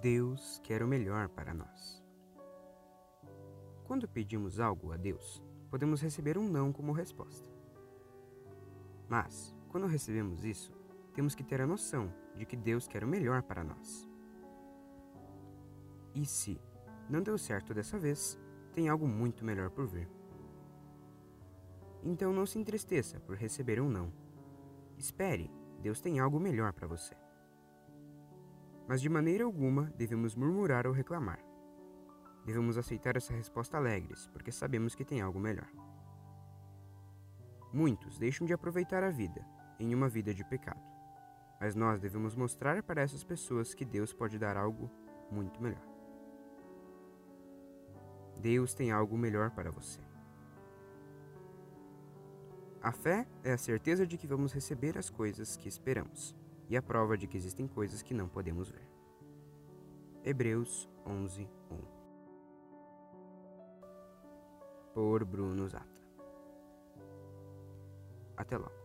Deus quer o melhor para nós. Quando pedimos algo a Deus, podemos receber um não como resposta. Mas, quando recebemos isso, temos que ter a noção de que Deus quer o melhor para nós. E se não deu certo dessa vez, tem algo muito melhor por vir. Então não se entristeça por receber um não. Espere, Deus tem algo melhor para você. Mas de maneira alguma devemos murmurar ou reclamar. Devemos aceitar essa resposta alegres, porque sabemos que tem algo melhor. Muitos deixam de aproveitar a vida em uma vida de pecado, mas nós devemos mostrar para essas pessoas que Deus pode dar algo muito melhor. Deus tem algo melhor para você. A fé é a certeza de que vamos receber as coisas que esperamos e a prova de que existem coisas que não podemos ver. Hebreus 11, 1 Por Bruno Zata. Até lá.